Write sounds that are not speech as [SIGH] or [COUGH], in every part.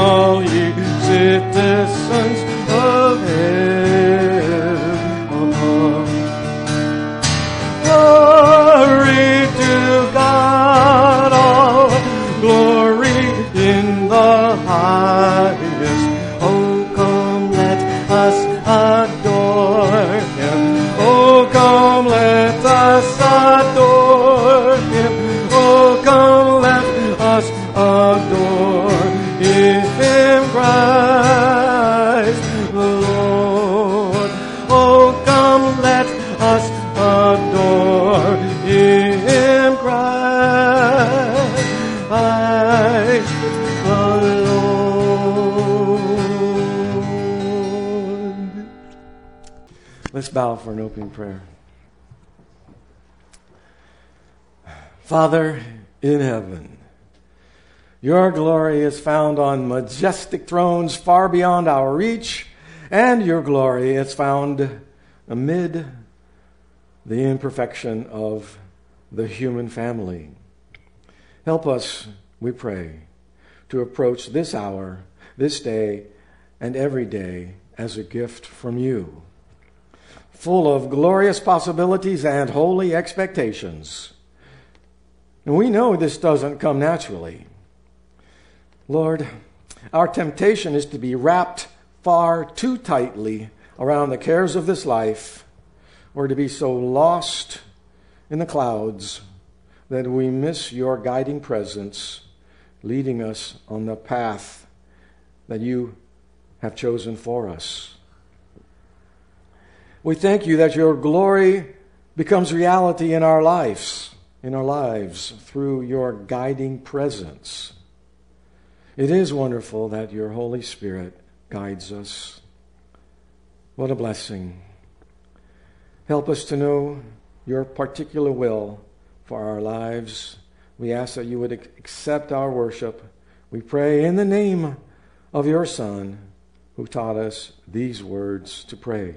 all ye citizens prayer. Father in heaven, your glory is found on majestic thrones far beyond our reach, and your glory is found amid the imperfection of the human family. Help us, we pray, to approach this hour, this day, and every day as a gift from you, full of glorious possibilities and holy expectations. We know this doesn't come naturally. Lord, our temptation is to be wrapped far too tightly around the cares of this life, or to be so lost in the clouds that we miss your guiding presence, leading us on the path that you have chosen for us. We thank you that your glory becomes reality in our lives, in our lives through your guiding presence. It is wonderful that your Holy Spirit guides us. What a blessing. Help us to know your particular will for our lives. We ask that you would accept our worship. We pray in the name of your Son, who taught us these words to pray.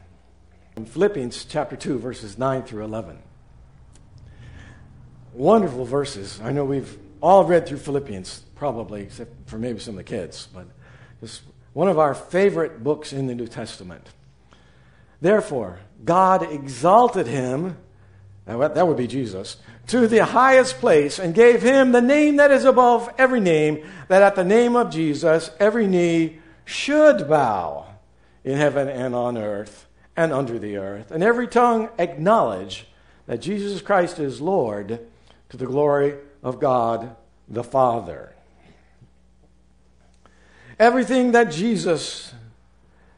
Philippians chapter 2, verses 9 through 11. Wonderful verses. I know we've all read through Philippians, probably, except for maybe some of the kids, but it's one of our favorite books in the New Testament. Therefore, God exalted him, that would be Jesus, to the highest place and gave him the name that is above every name, that at the name of Jesus every knee should bow in heaven and on earth and under the earth, and every tongue acknowledge that Jesus Christ is Lord to the glory of God the Father. Everything that Jesus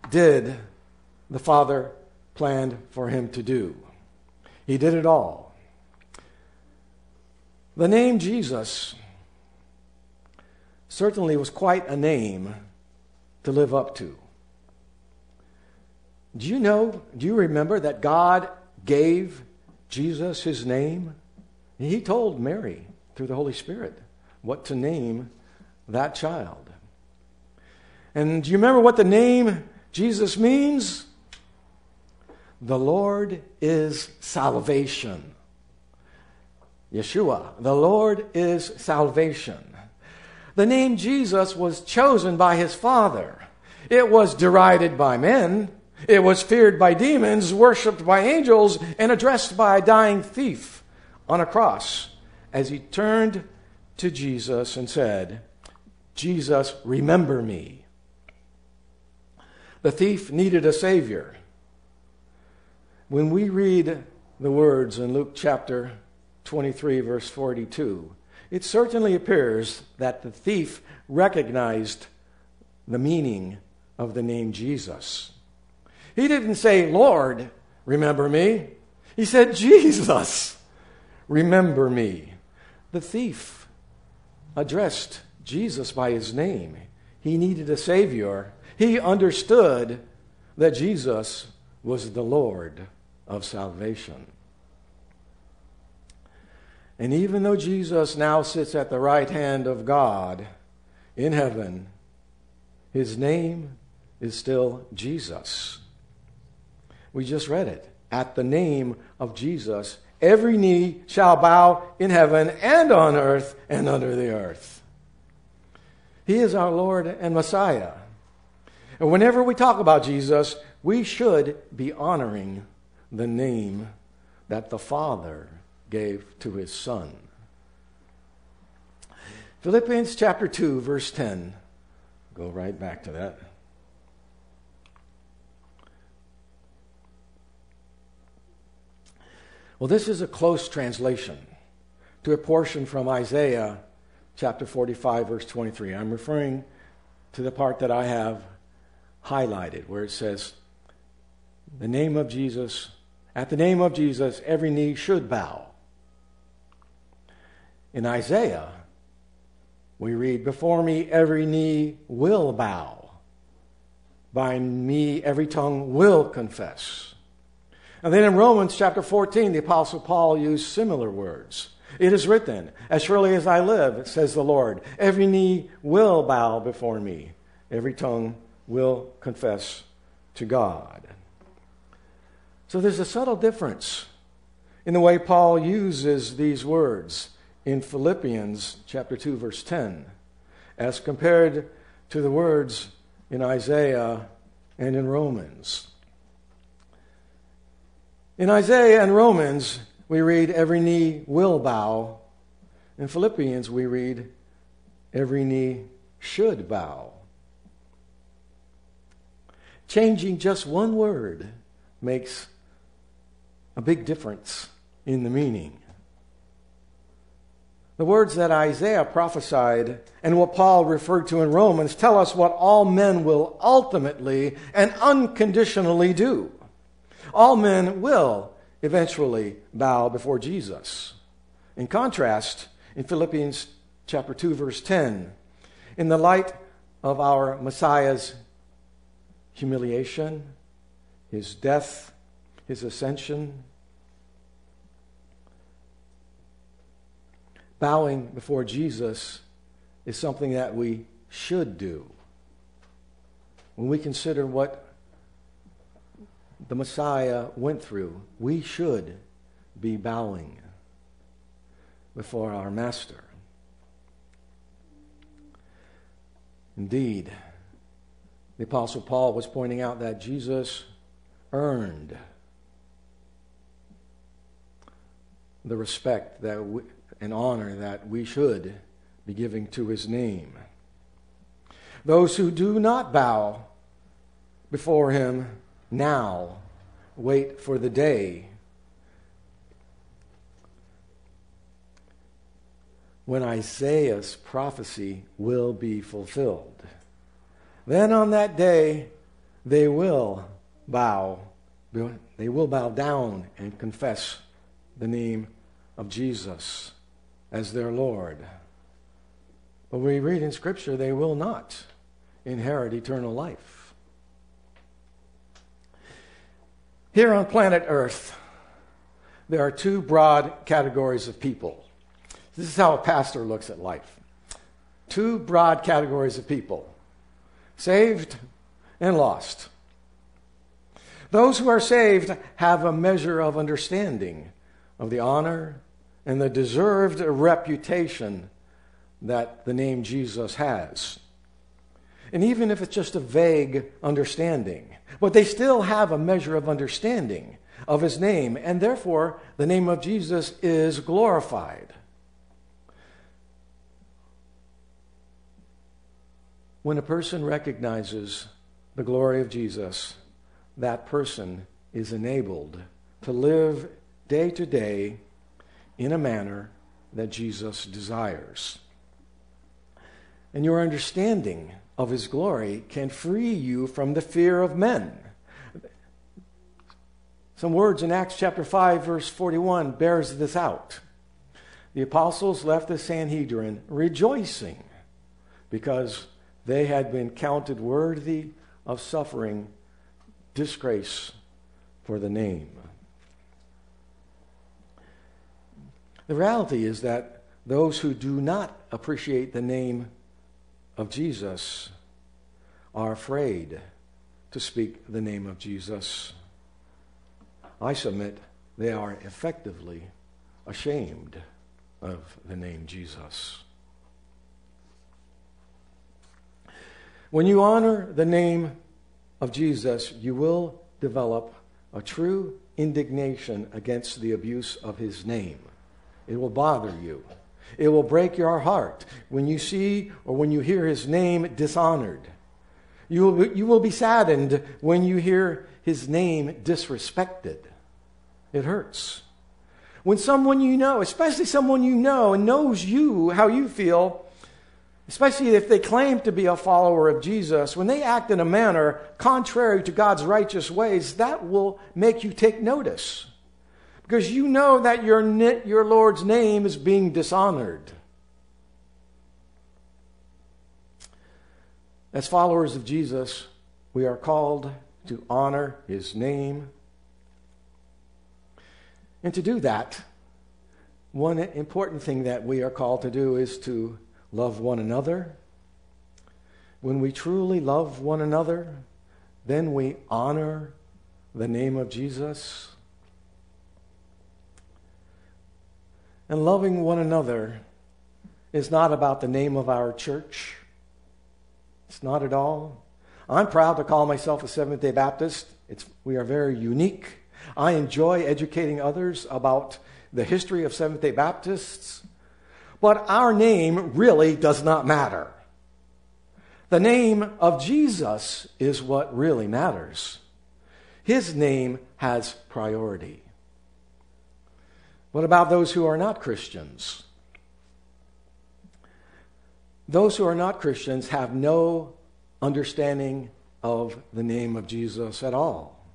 did, the Father planned for him to do. He did it all. The name Jesus certainly was quite a name to live up to. Do you know, do you remember that God gave Jesus his name? He told Mary through the Holy Spirit what to name that child. And do you remember what the name Jesus means? The Lord is salvation. Yeshua, the Lord is salvation. The name Jesus was chosen by his Father. It was derided by men. It was feared by demons, worshiped by angels, and addressed by a dying thief on a cross as he turned to Jesus and said, Jesus, remember me. The thief needed a Savior. When we read the words in Luke chapter 23, verse 42, it certainly appears that the thief recognized the meaning of the name Jesus. He didn't say, Lord, remember me. He said, Jesus, remember me. The thief addressed Jesus by his name. He needed a Savior. He understood that Jesus was the Lord of salvation. And even though Jesus now sits at the right hand of God in heaven, his name is still Jesus. We just read it. At the name of Jesus, every knee shall bow in heaven and on earth and under the earth. He is our Lord and Messiah. And whenever we talk about Jesus, we should be honoring the name that the Father gave to his Son. Philippians chapter 2, verse 10. Go right back to that. Well, this is a close translation to a portion from Isaiah chapter 45, verse 23. I'm referring to the part that I have highlighted where it says, The name of Jesus, at the name of Jesus, every knee should bow. In Isaiah, we read, Before me every knee will bow. By me every tongue will confess. And then in Romans chapter 14, the Apostle Paul used similar words. It is written, As surely as I live, says the Lord, every knee will bow before me, every tongue will confess to God. So there's a subtle difference in the way Paul uses these words in Philippians chapter 2 verse 10 as compared to the words in Isaiah and in Romans. In Isaiah and Romans, we read, Every knee will bow. In Philippians, we read, Every knee should bow. Changing just one word makes a big difference in the meaning. The words that Isaiah prophesied and what Paul referred to in Romans tell us what all men will ultimately and unconditionally do. All men will eventually bow before Jesus. In contrast, in Philippians chapter 2 verse 10, in the light of our Messiah's humiliation, his death, his ascension, bowing before Jesus is something that we should do. When we consider what the Messiah went through, we should be bowing before our Master. Indeed, the Apostle Paul was pointing out that Jesus earned the respect that we, and honor that we should be giving to his name. Those who do not bow before him now wait for the day when Isaiah's prophecy will be fulfilled. Then on that day, they will bow, they will bow down and confess the name of Jesus as their Lord. But we read in Scripture they will not inherit eternal life. Here on planet Earth, there are two broad categories of people. This is how a pastor looks at life. Two broad categories of people saved and lost. Those who are saved have a measure of understanding of the honor and the deserved reputation that the name Jesus has. And even if it's just a vague understanding, but they still have a measure of understanding of his name, and therefore the name of Jesus is glorified. When a person recognizes the glory of Jesus, that person is enabled to live day to day in a manner that Jesus desires. And your understanding of his glory can free you from the fear of men. Some words in Acts chapter 5, verse 41 bears this out. The apostles left the Sanhedrin rejoicing because they had been counted worthy of suffering disgrace for the name. The reality is that those who do not appreciate the name of Jesus are afraid to speak the name of Jesus. I submit they are effectively ashamed of the name Jesus. When you honor the name of Jesus, you will develop a true indignation against the abuse of his name. It will bother you. It will break your heart when you see or when you hear his name dishonored. You will, be, you will be saddened when you hear his name disrespected. It hurts. When someone you know, especially someone you know and knows you, how you feel, especially if they claim to be a follower of Jesus, when they act in a manner contrary to God's righteous ways, that will make you take notice. Because you know that your, your Lord's name is being dishonored. As followers of Jesus, we are called to honor his name. And to do that, one important thing that we are called to do is to love one another. When we truly love one another, then we honor the name of Jesus. And loving one another is not about the name of our church. It's not at all. I'm proud to call myself a Seventh day Baptist. It's, we are very unique. I enjoy educating others about the history of Seventh day Baptists. But our name really does not matter. The name of Jesus is what really matters. His name has priority. What about those who are not Christians? Those who are not Christians have no understanding of the name of Jesus at all.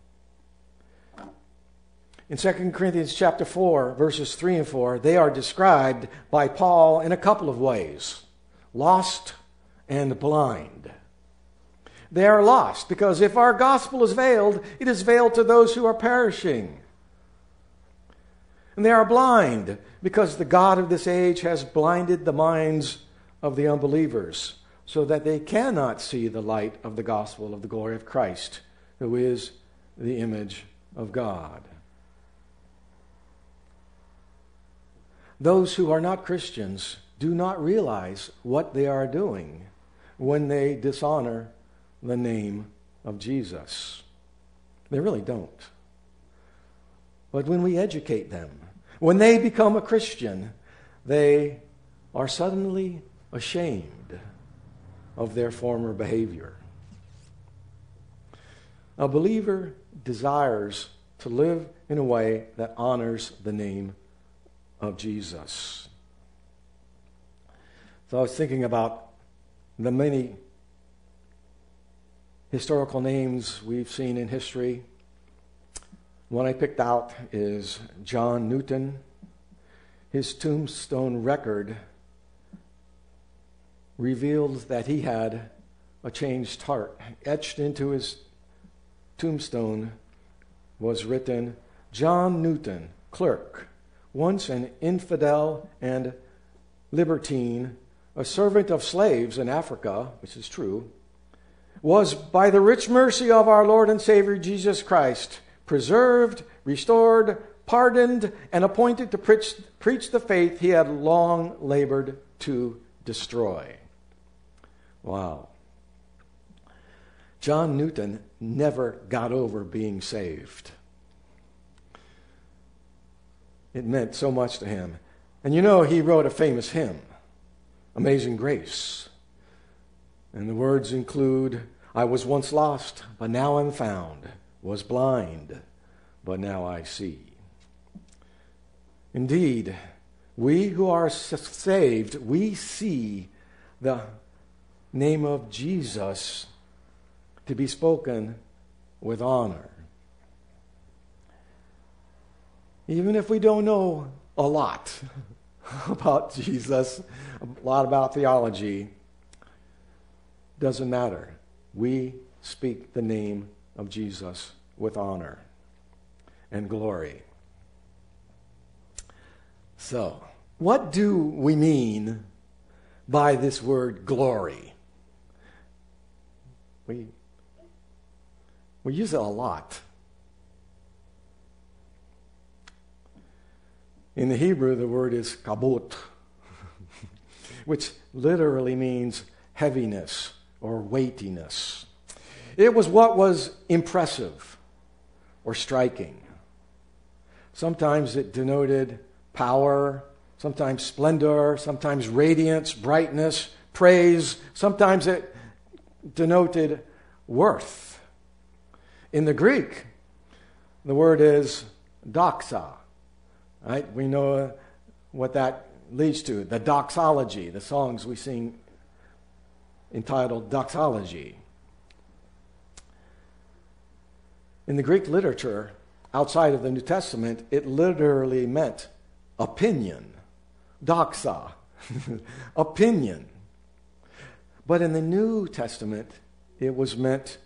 In 2 Corinthians chapter 4 verses 3 and 4, they are described by Paul in a couple of ways. Lost and blind. They are lost because if our gospel is veiled, it is veiled to those who are perishing. And they are blind because the God of this age has blinded the minds of the unbelievers, so that they cannot see the light of the gospel of the glory of Christ, who is the image of God. Those who are not Christians do not realize what they are doing when they dishonor the name of Jesus. They really don't. But when we educate them, when they become a Christian, they are suddenly ashamed of their former behavior. A believer desires to live in a way that honors the name of Jesus. So I was thinking about the many historical names we've seen in history. One I picked out is John Newton. His tombstone record revealed that he had a changed heart. Etched into his tombstone was written John Newton, clerk, once an infidel and libertine, a servant of slaves in Africa, which is true, was by the rich mercy of our Lord and Savior Jesus Christ preserved, restored, pardoned, and appointed to preach, preach the faith he had long labored to destroy. Wow. John Newton never got over being saved. It meant so much to him. And you know, he wrote a famous hymn, Amazing Grace. And the words include I was once lost, but now I'm found, was blind, but now I see. Indeed, we who are saved, we see the name of Jesus to be spoken with honor. even if we don't know a lot [LAUGHS] about Jesus, a lot about theology, doesn't matter. We speak the name of Jesus with honor and glory. So, what do we mean by this word glory? We, we use it a lot. In the Hebrew, the word is kabot, [LAUGHS] which literally means heaviness or weightiness. It was what was impressive or striking. Sometimes it denoted power, sometimes splendor, sometimes radiance, brightness, praise. Sometimes it denoted worth. In the Greek, the word is doxa. Right? We know uh, what that leads to the doxology, the songs we sing entitled doxology. In the Greek literature, outside of the New Testament, it literally meant opinion, doxa, [LAUGHS] opinion. But in the New Testament, it was meant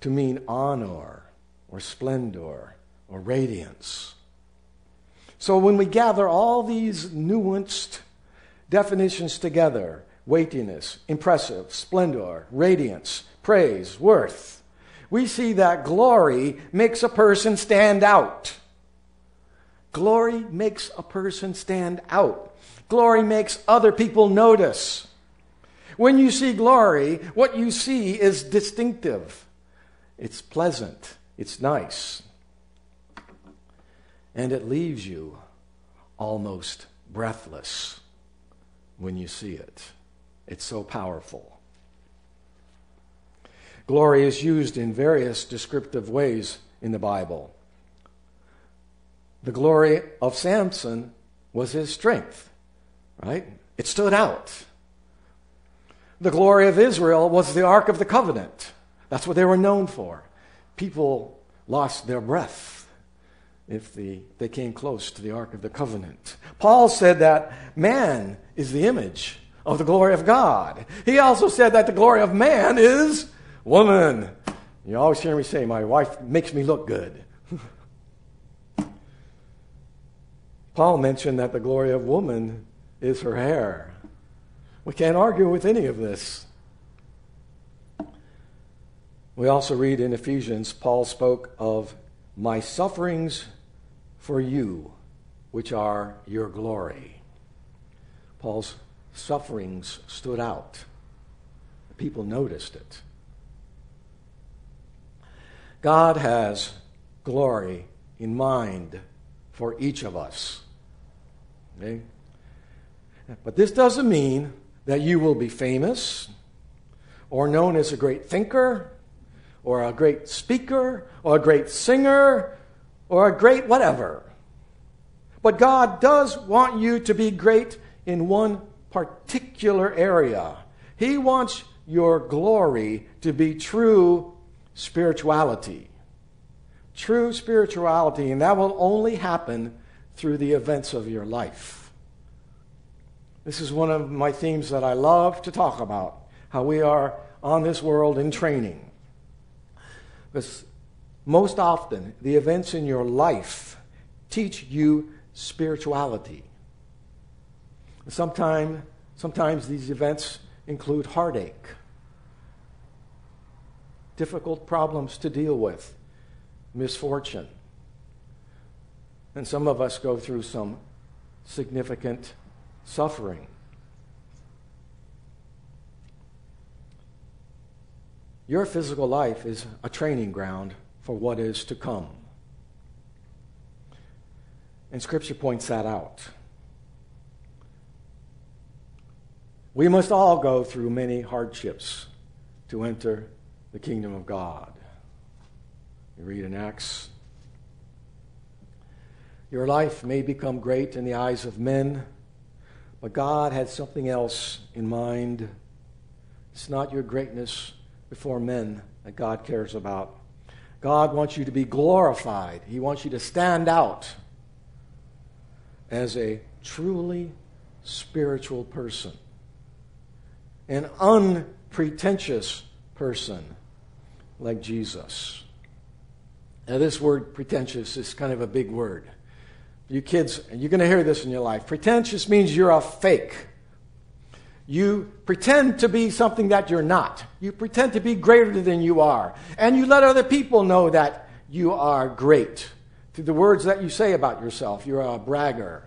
to mean honor or splendor or radiance. So when we gather all these nuanced definitions together weightiness, impressive, splendor, radiance, praise, worth we see that glory makes a person stand out. Glory makes a person stand out. Glory makes other people notice. When you see glory, what you see is distinctive. It's pleasant. It's nice. And it leaves you almost breathless when you see it. It's so powerful. Glory is used in various descriptive ways in the Bible. The glory of Samson was his strength, right? It stood out. The glory of Israel was the Ark of the Covenant. That's what they were known for. People lost their breath if the, they came close to the Ark of the Covenant. Paul said that man is the image of the glory of God. He also said that the glory of man is woman. You always hear me say, My wife makes me look good. [LAUGHS] Paul mentioned that the glory of woman is her hair. We can't argue with any of this. We also read in Ephesians, Paul spoke of my sufferings for you, which are your glory. Paul's sufferings stood out. People noticed it. God has glory in mind for each of us. Okay? But this doesn't mean that you will be famous or known as a great thinker or a great speaker or a great singer or a great whatever. But God does want you to be great in one particular area. He wants your glory to be true spirituality. True spirituality, and that will only happen through the events of your life. This is one of my themes that I love to talk about how we are on this world in training. Because most often, the events in your life teach you spirituality. Sometimes, sometimes these events include heartache, difficult problems to deal with, misfortune. And some of us go through some significant suffering. Your physical life is a training ground for what is to come. And Scripture points that out. We must all go through many hardships to enter the kingdom of God. You read in Acts your life may become great in the eyes of men, but God had something else in mind. It's not your greatness before men that God cares about. God wants you to be glorified, He wants you to stand out as a truly spiritual person, an unpretentious person like Jesus. Now, this word pretentious is kind of a big word. You kids, you're going to hear this in your life. Pretentious means you're a fake. You pretend to be something that you're not. You pretend to be greater than you are. And you let other people know that you are great through the words that you say about yourself. You're a bragger.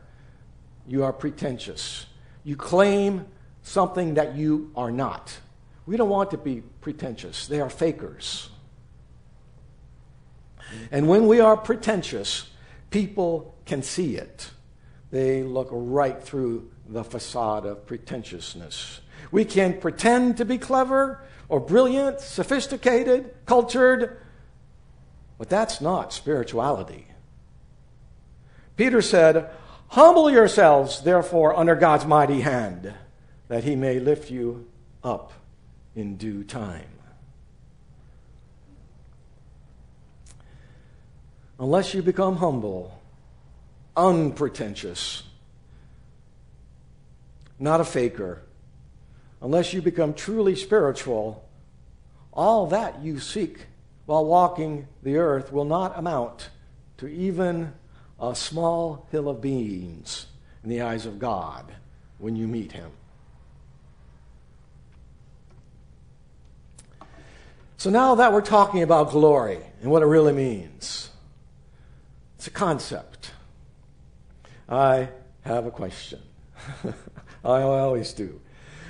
You are pretentious. You claim something that you are not. We don't want to be pretentious, they are fakers. And when we are pretentious, people can see it. They look right through the facade of pretentiousness. We can pretend to be clever or brilliant, sophisticated, cultured, but that's not spirituality. Peter said, Humble yourselves, therefore, under God's mighty hand, that he may lift you up in due time. Unless you become humble, unpretentious, not a faker, unless you become truly spiritual, all that you seek while walking the earth will not amount to even a small hill of beans in the eyes of God when you meet Him. So now that we're talking about glory and what it really means, it's a concept. I have a question. [LAUGHS] I always do.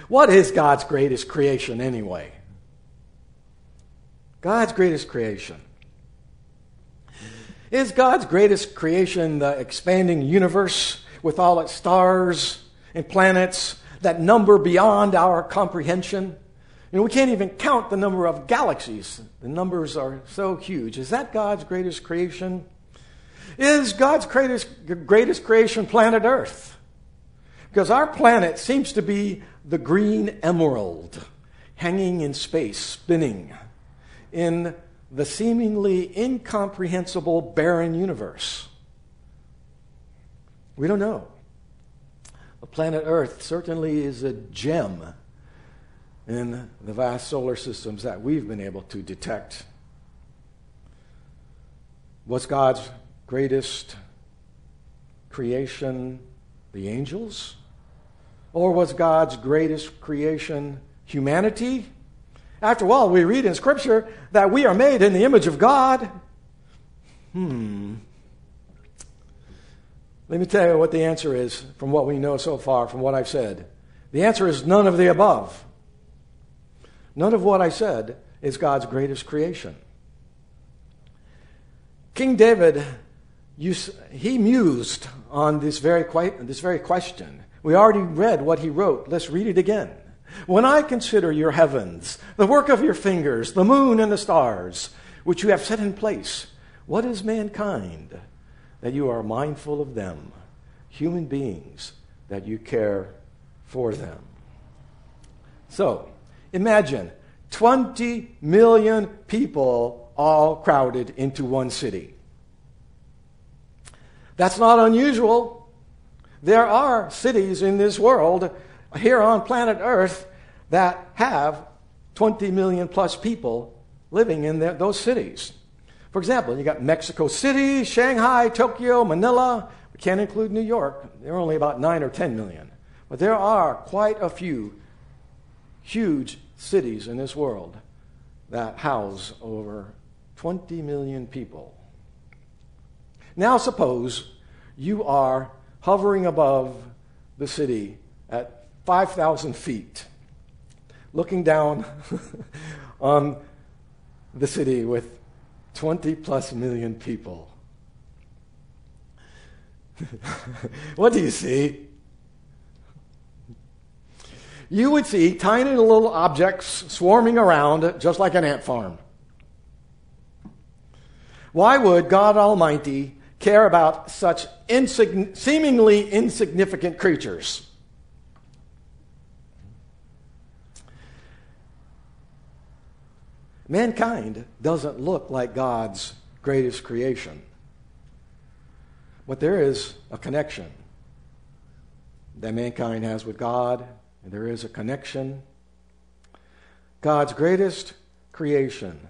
What is God's greatest creation anyway? God's greatest creation. Is God's greatest creation the expanding universe with all its stars and planets that number beyond our comprehension? You know, we can't even count the number of galaxies. The numbers are so huge. Is that God's greatest creation? Is God's greatest, greatest creation planet Earth? Because our planet seems to be the green emerald hanging in space, spinning in the seemingly incomprehensible, barren universe. We don't know. The planet Earth certainly is a gem in the vast solar systems that we've been able to detect. Was God's greatest creation the angels? Or was God's greatest creation humanity? After all, we read in Scripture that we are made in the image of God. Hmm. Let me tell you what the answer is from what we know so far, from what I've said. The answer is none of the above. None of what I said is God's greatest creation. King David, he mused on this very, this very question. We already read what he wrote. Let's read it again. When I consider your heavens, the work of your fingers, the moon and the stars, which you have set in place, what is mankind that you are mindful of them? Human beings that you care for them. So, imagine 20 million people all crowded into one city. That's not unusual. There are cities in this world here on planet Earth that have 20 million plus people living in their, those cities. For example, you got Mexico City, Shanghai, Tokyo, Manila. We can't include New York. There are only about 9 or 10 million. But there are quite a few huge cities in this world that house over 20 million people. Now, suppose you are hovering above the city at 5,000 feet, looking down [LAUGHS] on the city with 20 plus million people. [LAUGHS] what do you see? You would see tiny little objects swarming around just like an ant farm. Why would God Almighty care about such insign- seemingly insignificant creatures? Mankind doesn't look like God's greatest creation. But there is a connection. that mankind has with God. There is a connection. God's greatest creation,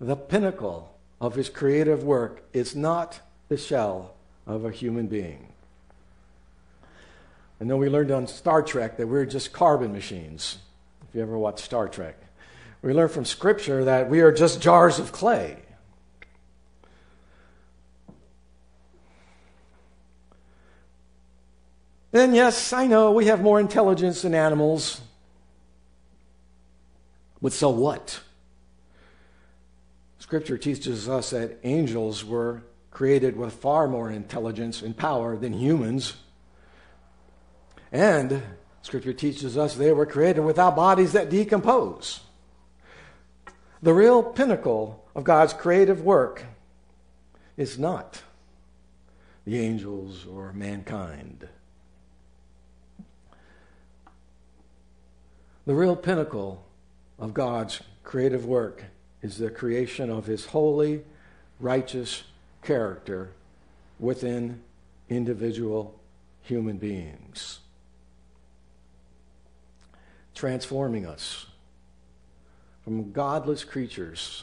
the pinnacle of his creative work, is not the shell of a human being. I know we learned on Star Trek that we're just carbon machines. If you ever watched Star Trek, we learned from Scripture that we are just jars of clay. Then, yes, I know we have more intelligence than animals. But so what? Scripture teaches us that angels were created with far more intelligence and power than humans. And Scripture teaches us they were created without bodies that decompose. The real pinnacle of God's creative work is not the angels or mankind. The real pinnacle of God's creative work is the creation of his holy, righteous character within individual human beings, transforming us from godless creatures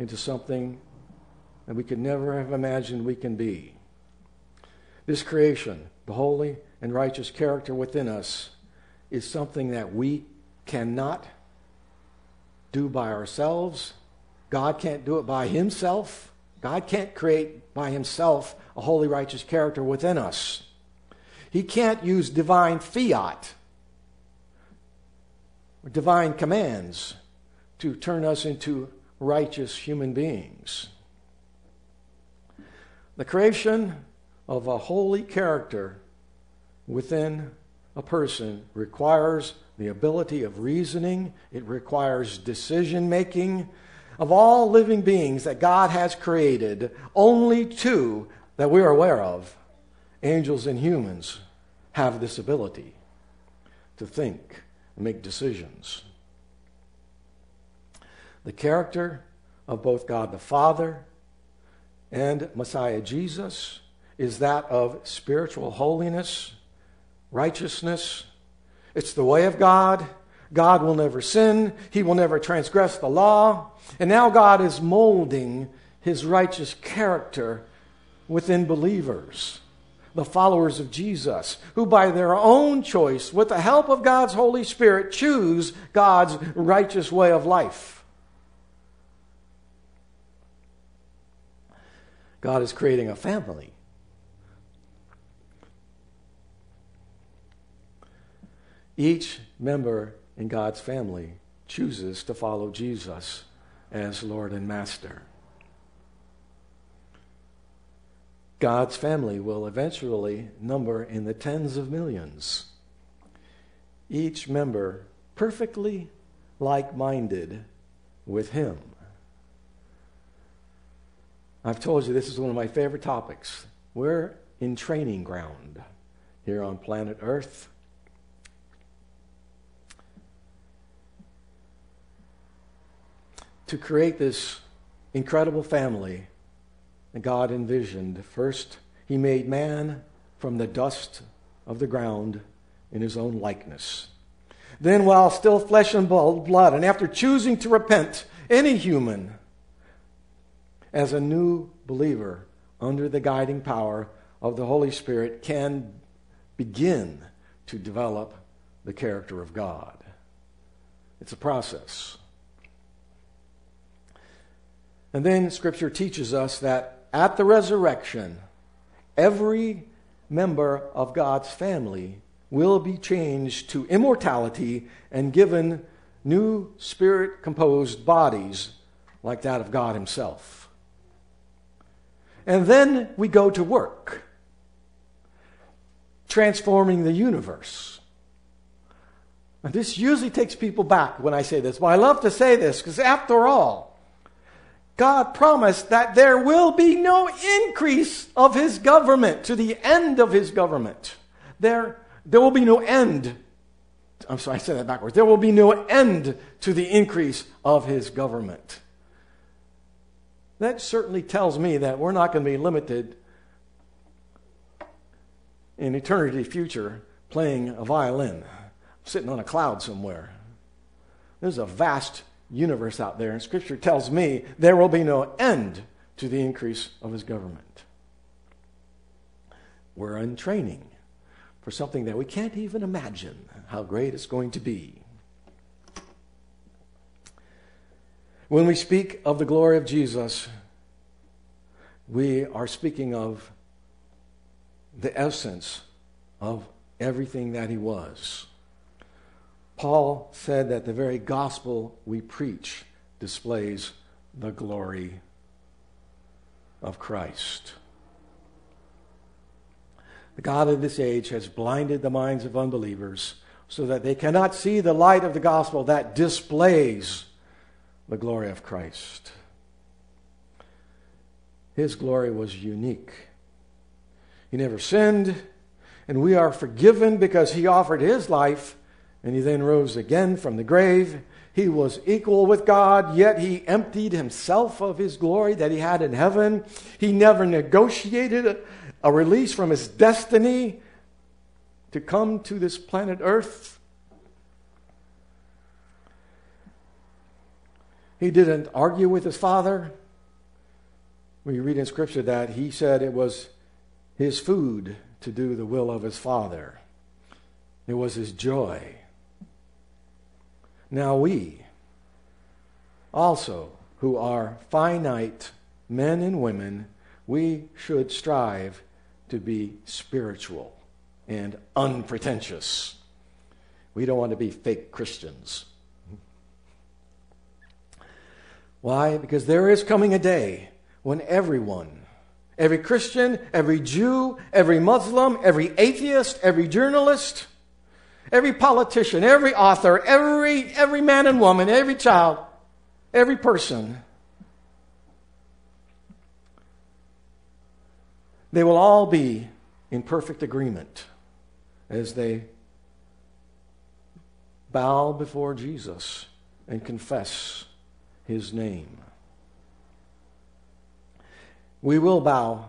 into something that we could never have imagined we can be. This creation, the holy and righteous character within us, is something that we cannot do by ourselves. God can't do it by himself. God can't create by himself a holy, righteous character within us. He can't use divine fiat divine commands to turn us into righteous human beings. The creation of a holy character within a person requires the ability of reasoning, it requires decision making. Of all living beings that God has created, only two that we are aware of, angels and humans, have this ability to think and make decisions. The character of both God the Father and Messiah Jesus is that of spiritual holiness righteousness. It's the way of God. God will never sin. He will never transgress the law. And now God is molding his righteous character within believers, the followers of Jesus, who by their own choice, with the help of God's Holy Spirit, choose God's righteous way of life. God is creating a family Each member in God's family chooses to follow Jesus as Lord and Master. God's family will eventually number in the tens of millions. Each member perfectly like minded with Him. I've told you this is one of my favorite topics. We're in training ground here on planet Earth. To create this incredible family that God envisioned. First, he made man from the dust of the ground in his own likeness. Then, while still flesh and blood, and after choosing to repent, any human, as a new believer under the guiding power of the Holy Spirit, can begin to develop the character of God. It's a process. And then Scripture teaches us that at the resurrection, every member of God's family will be changed to immortality and given new spirit composed bodies like that of God Himself. And then we go to work, transforming the universe. And this usually takes people back when I say this, but I love to say this because, after all, God promised that there will be no increase of his government to the end of his government. There, there will be no end. I'm sorry, I said that backwards. There will be no end to the increase of his government. That certainly tells me that we're not going to be limited in eternity future playing a violin, sitting on a cloud somewhere. There's a vast universe out there, and Scripture tells me there will be no end to the increase of his government. We're in training for something that we can't even imagine how great it's going to be. When we speak of the glory of Jesus, we are speaking of the essence of everything that he was. Paul said that the very gospel we preach displays the glory of Christ. The God of this age has blinded the minds of unbelievers so that they cannot see the light of the gospel that displays the glory of Christ. His glory was unique. He never sinned, and we are forgiven because he offered his life and he then rose again from the grave. He was equal with God, yet he emptied himself of his glory that he had in heaven. He never negotiated a release from his destiny to come to this planet Earth. He didn't argue with his father. We read in Scripture that he said it was his food to do the will of his father, it was his joy. Now we also, who are finite men and women, we should strive to be spiritual and unpretentious. We don't want to be fake Christians. Why? Because there is coming a day when everyone, every Christian, every Jew, every Muslim, every atheist, every journalist, every politician, every author, every, every man and woman, every child, every person, they will all be in perfect agreement as they bow before Jesus and confess his name. We will bow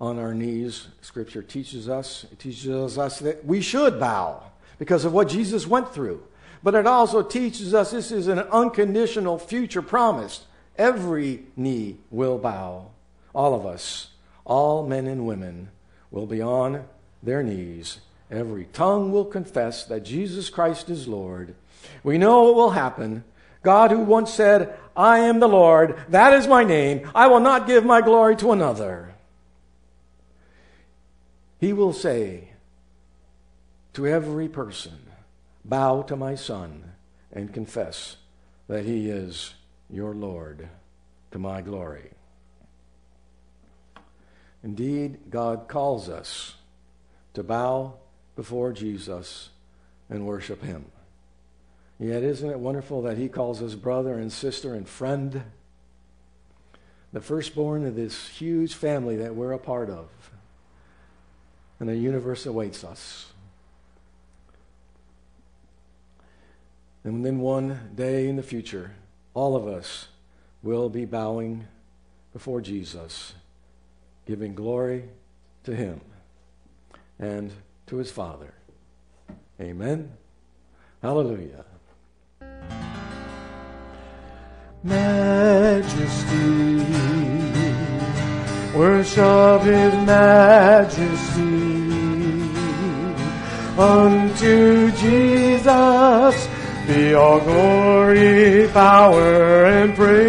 on our knees. Scripture teaches us, it teaches us that we should bow because of what Jesus went through. But it also teaches us this is an unconditional future promise. Every knee will bow. All of us, all men and women, will be on their knees. Every tongue will confess that Jesus Christ is Lord. We know what will happen God, who once said, I am the Lord, that is my name, I will not give my glory to another. He will say to every person, Bow to my Son and confess that he is your Lord to my glory. Indeed, God calls us to bow before Jesus and worship him. Yet, isn't it wonderful that he calls us brother and sister and friend? The firstborn of this huge family that we're a part of. And the universe awaits us. And then one day in the future, all of us will be bowing before Jesus, giving glory to him and to his Father. Amen. Hallelujah. Majesty, worship His majesty. Unto Jesus be all glory, power, and praise.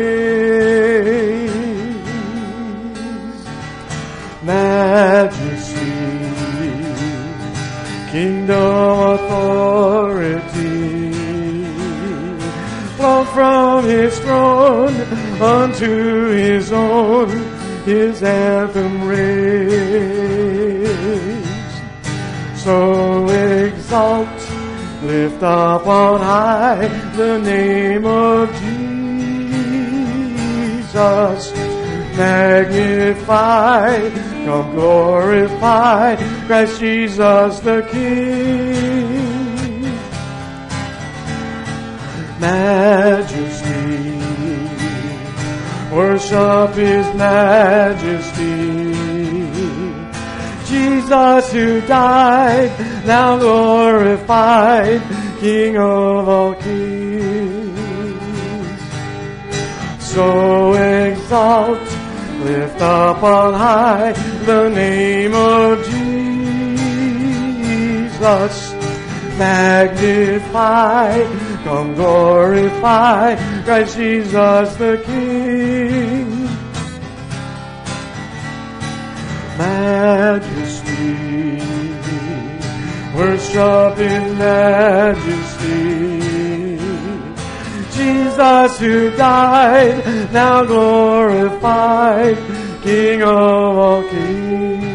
Majesty, kingdom authority flow from his throne unto his own, his anthem raised. So exalt, lift up on high the name of Jesus. Magnify, come glorify Christ Jesus the King. majesty. Worship his majesty. Jesus who died, now glorified, King of all kings. So exalt, lift up on high the name of Jesus. Magnify, come glorify Christ Jesus the King. Majesty. Worship in majesty. Jesus who died, now glorified, King of all kings.